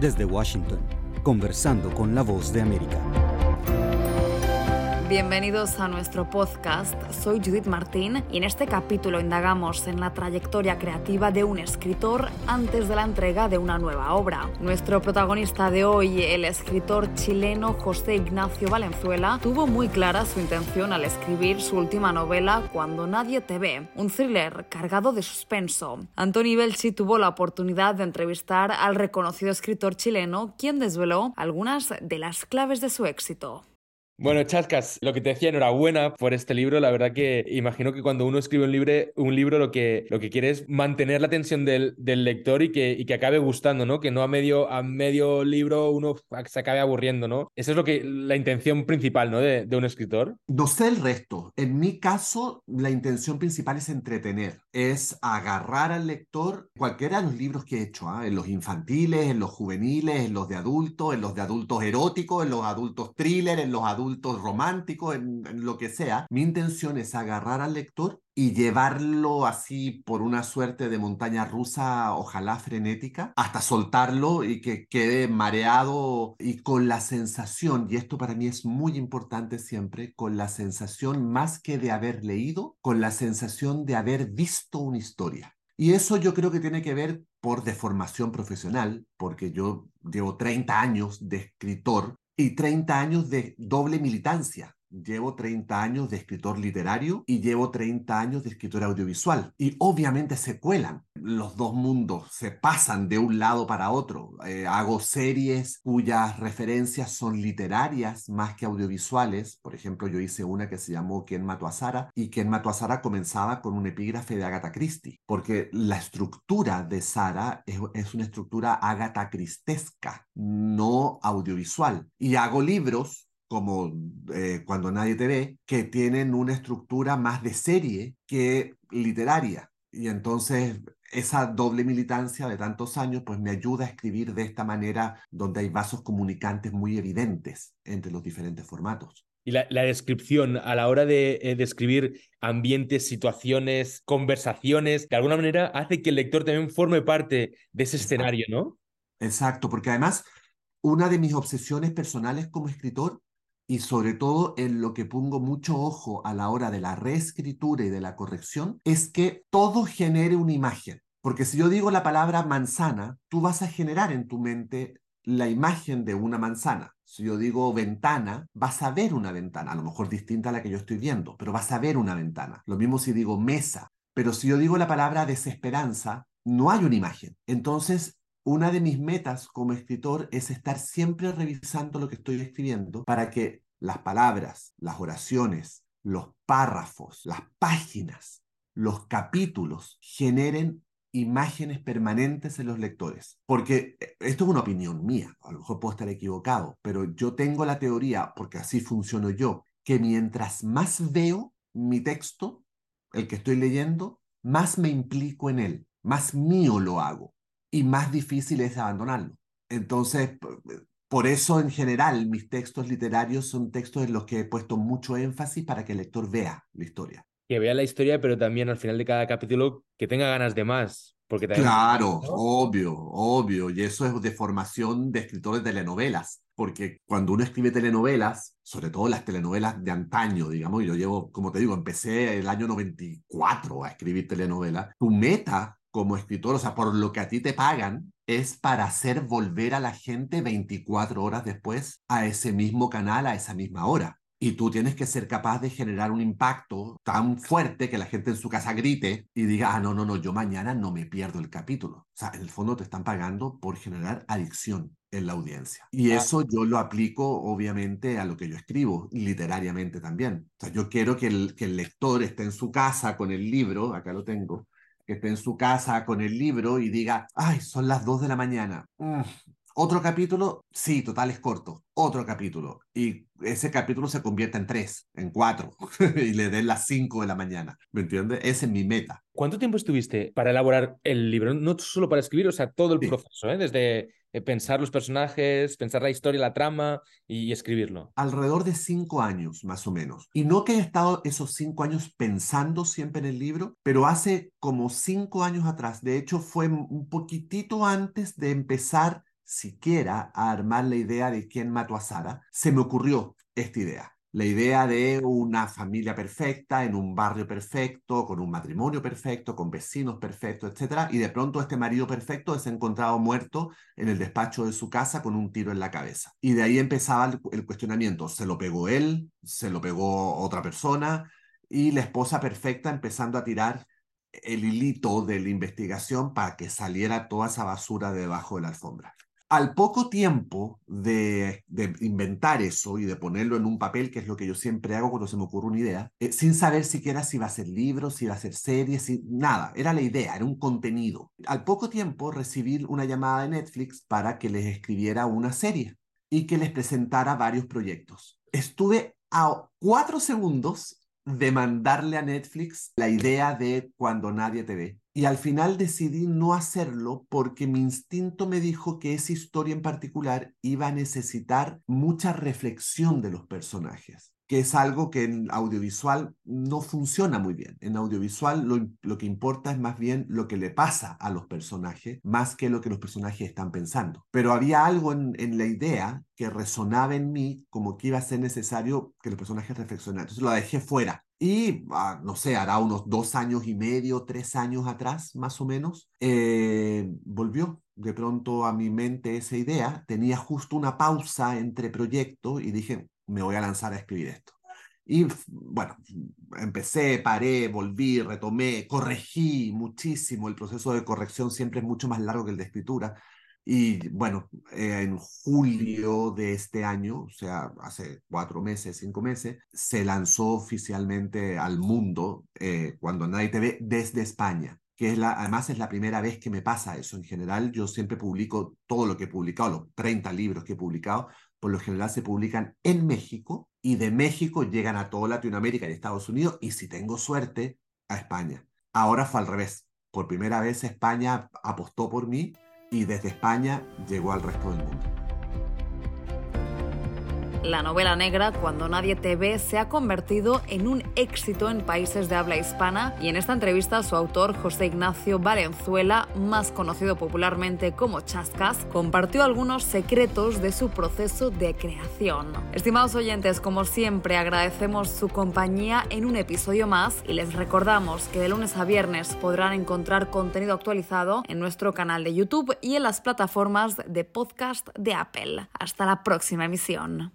Desde Washington, conversando con la voz de América. Bienvenidos a nuestro podcast. Soy Judith Martín y en este capítulo indagamos en la trayectoria creativa de un escritor antes de la entrega de una nueva obra. Nuestro protagonista de hoy, el escritor chileno José Ignacio Valenzuela, tuvo muy clara su intención al escribir su última novela Cuando nadie te ve, un thriller cargado de suspenso. Antoni Belchi tuvo la oportunidad de entrevistar al reconocido escritor chileno, quien desveló algunas de las claves de su éxito. Bueno, Chascas, lo que te decía, enhorabuena por este libro. La verdad que imagino que cuando uno escribe un, libro, un libro lo que, lo que quiere es mantener la atención del, del lector y que, y que acabe gustando, ¿no? Que no a medio, a medio libro uno se acabe aburriendo, ¿no? Esa es lo que, la intención principal, ¿no? De, de un escritor. No sé el resto. En mi caso, la intención principal es entretener, es agarrar al lector, cualquiera de los libros que he hecho, ¿ah? en los infantiles, en los juveniles, en los de adultos, en los de adultos eróticos, en los adultos thriller, en los adultos románticos, en, en, lo que sea. Mi intención es agarrar al lector y llevarlo así por una suerte de montaña rusa, ojalá frenética, hasta soltarlo y que quede mareado y con la sensación, y esto para mí es muy importante siempre, con la sensación más que de haber leído, con la sensación de haber visto una historia. Y eso yo creo que tiene que ver por deformación profesional, porque yo llevo 30 años de escritor y 30 años de doble militancia. Llevo 30 años de escritor literario y llevo 30 años de escritor audiovisual. Y obviamente se cuelan. Los dos mundos se pasan de un lado para otro. Eh, hago series cuyas referencias son literarias más que audiovisuales. Por ejemplo, yo hice una que se llamó ¿Quién mató a Sara? Y ¿Quién mató a Sara? comenzaba con un epígrafe de Agatha Christie. Porque la estructura de Sara es, una estructura Agatha Cristesca, no audiovisual. Y hago libros como eh, Cuando nadie te ve, que tienen una estructura más de serie que literaria. Y entonces esa doble militancia de tantos años pues me ayuda a escribir de esta manera donde hay vasos comunicantes muy evidentes entre los diferentes formatos. Y la, la, descripción a la hora de eh, describir ambientes, situaciones, conversaciones, de alguna manera hace que el lector también forme parte de ese Exacto. escenario, ¿no? Exacto, porque además una de mis obsesiones personales como escritor y sobre todo en lo que pongo mucho ojo a la hora de la reescritura y de la corrección, es que todo genere una imagen. Porque si yo digo la palabra manzana, tú vas a generar en tu mente la imagen de una manzana. Si yo digo ventana, vas a ver una ventana, a lo mejor distinta a la que yo estoy viendo, pero vas a ver una ventana. Lo mismo si digo mesa. Pero si yo digo la palabra desesperanza, no hay una imagen. Entonces, una de mis metas como escritor es estar siempre revisando lo que estoy escribiendo para que las palabras, las oraciones, los párrafos, las páginas, los capítulos generen imágenes permanentes en los lectores. Porque eh, esto es una opinión mía, a lo mejor puedo estar equivocado, pero yo tengo la teoría, porque así funciono yo, que mientras más veo mi texto, el que estoy leyendo, más me implico en él, más mío lo hago y más difícil es abandonarlo. Entonces, por eso en general mis textos literarios son textos en los que he puesto mucho énfasis para que el lector vea la historia. Que vea la historia, pero también al final de cada capítulo que tenga ganas de más. Porque. Claro, obvio, obvio. Y eso es de formación de escritores de telenovelas. Porque cuando uno escribe telenovelas, sobre todo las telenovelas de antaño, digamos, yo llevo, como te digo, empecé el año 94 a escribir telenovelas, tu meta como escritor, o sea, por lo que a ti te pagan, es para hacer volver a la gente 24 horas después a ese mismo canal, a esa misma hora. Y tú tienes que ser capaz de generar un impacto tan fuerte que la gente en su casa grite y diga, ah, no, no, no, yo mañana no me pierdo el capítulo. O sea, en el fondo te están pagando por generar adicción en la audiencia. Y eso yo lo aplico obviamente a lo que yo escribo, literariamente también. O sea, yo quiero que el, que el lector esté en su casa con el libro, acá lo tengo, que esté en su casa con el libro y diga, ay, son las 2 de la mañana. Mm. Otro capítulo, sí, total es corto. Otro capítulo. Y ese capítulo se convierte en tres, en cuatro, y le den las 5 de la mañana. ¿Me entiendes? Esa es mi meta. ¿Cuánto tiempo estuviste para elaborar el libro? No solo para escribir, o sea, todo el Sí. proceso, ¿eh? Desde pensar los personajes, pensar la historia, la trama y escribirlo. Alrededor de cinco años, más o menos. Y no que he estado esos cinco años pensando siempre en el libro, pero hace como cinco años atrás, de hecho fue un poquitito antes de empezar siquiera a armar la idea de quién mató a Sara, se me ocurrió esta idea. La idea de una familia perfecta, en un barrio perfecto, con un matrimonio perfecto, con vecinos perfectos, etc. Y de pronto este marido perfecto es encontrado muerto en el despacho de su casa con un tiro en la cabeza. Y de ahí empezaba el, cuestionamiento. ¿Se lo pegó él? ¿Se lo pegó otra persona? Y la esposa perfecta empezando a tirar el hilito de la investigación para que saliera toda esa basura debajo de la alfombra. Al poco tiempo de, inventar eso y de ponerlo en un papel, que es lo que yo siempre hago cuando se me ocurre una idea, eh, sin saber siquiera si va a ser libro, si va a ser serie, si, nada, era la idea, era un contenido. Al poco tiempo recibí una llamada de Netflix para que les escribiera una serie y que les presentara varios proyectos. Estuve a cuatro segundos de mandarle a Netflix la idea de cuando nadie te ve. Y al final decidí no hacerlo porque mi instinto me dijo que esa historia en particular iba a necesitar mucha reflexión de los personajes que es algo que en audiovisual no funciona muy bien. En audiovisual lo, lo, que importa es más bien lo que le pasa a los personajes, más que lo que los personajes están pensando. Pero había algo en, en la idea que resonaba en mí como que iba a ser necesario que los personajes reflexionaran. Entonces lo dejé fuera. Y, ah, no sé, hará unos dos años y medio, tres años atrás, más o menos, eh, volvió de pronto a mi mente esa idea. Tenía justo una pausa entre proyectos y dije, me voy a lanzar a escribir esto. Y bueno, empecé, paré, volví, retomé, corregí muchísimo. El proceso de corrección siempre es mucho más largo que el de escritura. Y bueno, eh, en julio de este año, o sea, hace cuatro meses, cinco meses, se lanzó oficialmente al mundo eh, cuando nadie te ve desde España que es la, además es la primera vez que me pasa eso. En general, yo siempre publico todo lo que he publicado, los 30 libros que he publicado, por lo general se publican en México y de México llegan a toda Latinoamérica y Estados Unidos y si tengo suerte, a España. Ahora fue al revés. Por primera vez España apostó por mí y desde España llegó al resto del mundo. La novela negra Cuando nadie te ve se ha convertido en un éxito en países de habla hispana y en esta entrevista su autor José Ignacio Valenzuela, más conocido popularmente como Chascas, compartió algunos secretos de su proceso de creación. Estimados oyentes, como siempre agradecemos su compañía en un episodio más y les recordamos que de lunes a viernes podrán encontrar contenido actualizado en nuestro canal de YouTube y en las plataformas de podcast de Apple. Hasta la próxima emisión.